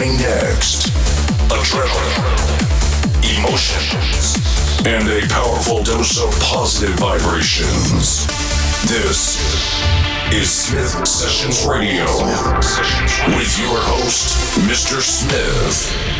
coming next. Adrenaline, emotions, and a powerful dose of positive vibrations. This is Smith Sessions Radio with your host, Mr. Smith.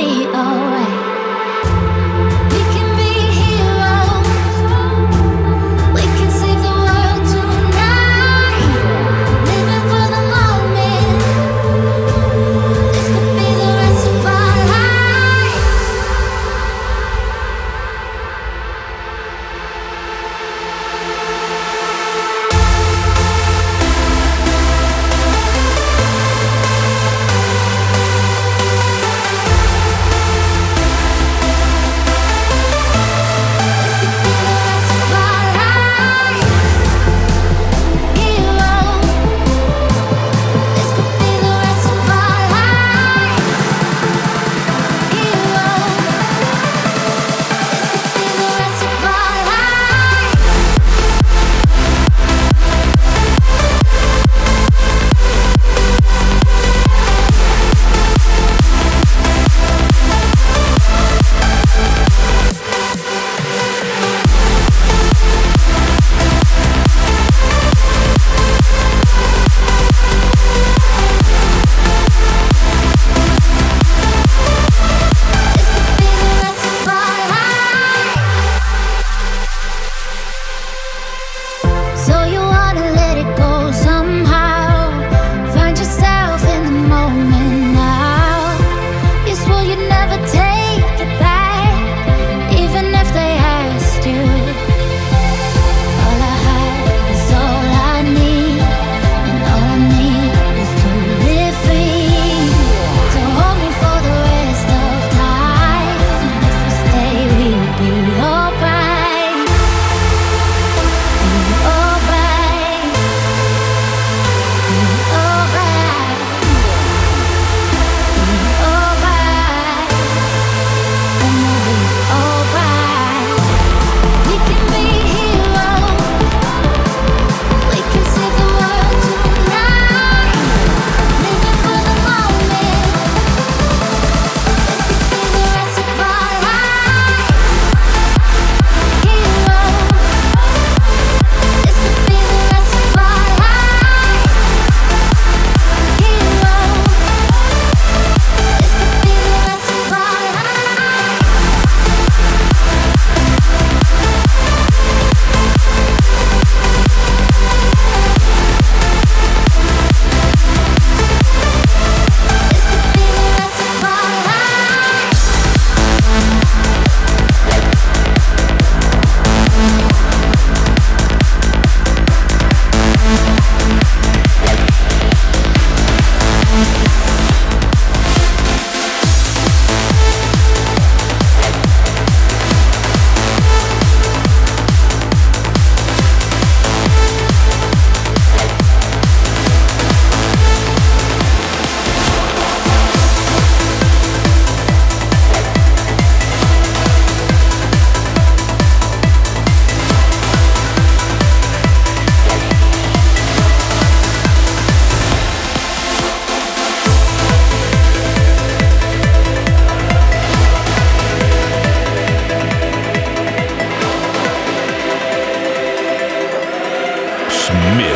be alright.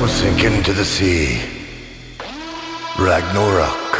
Will sink into the sea. Ragnarok.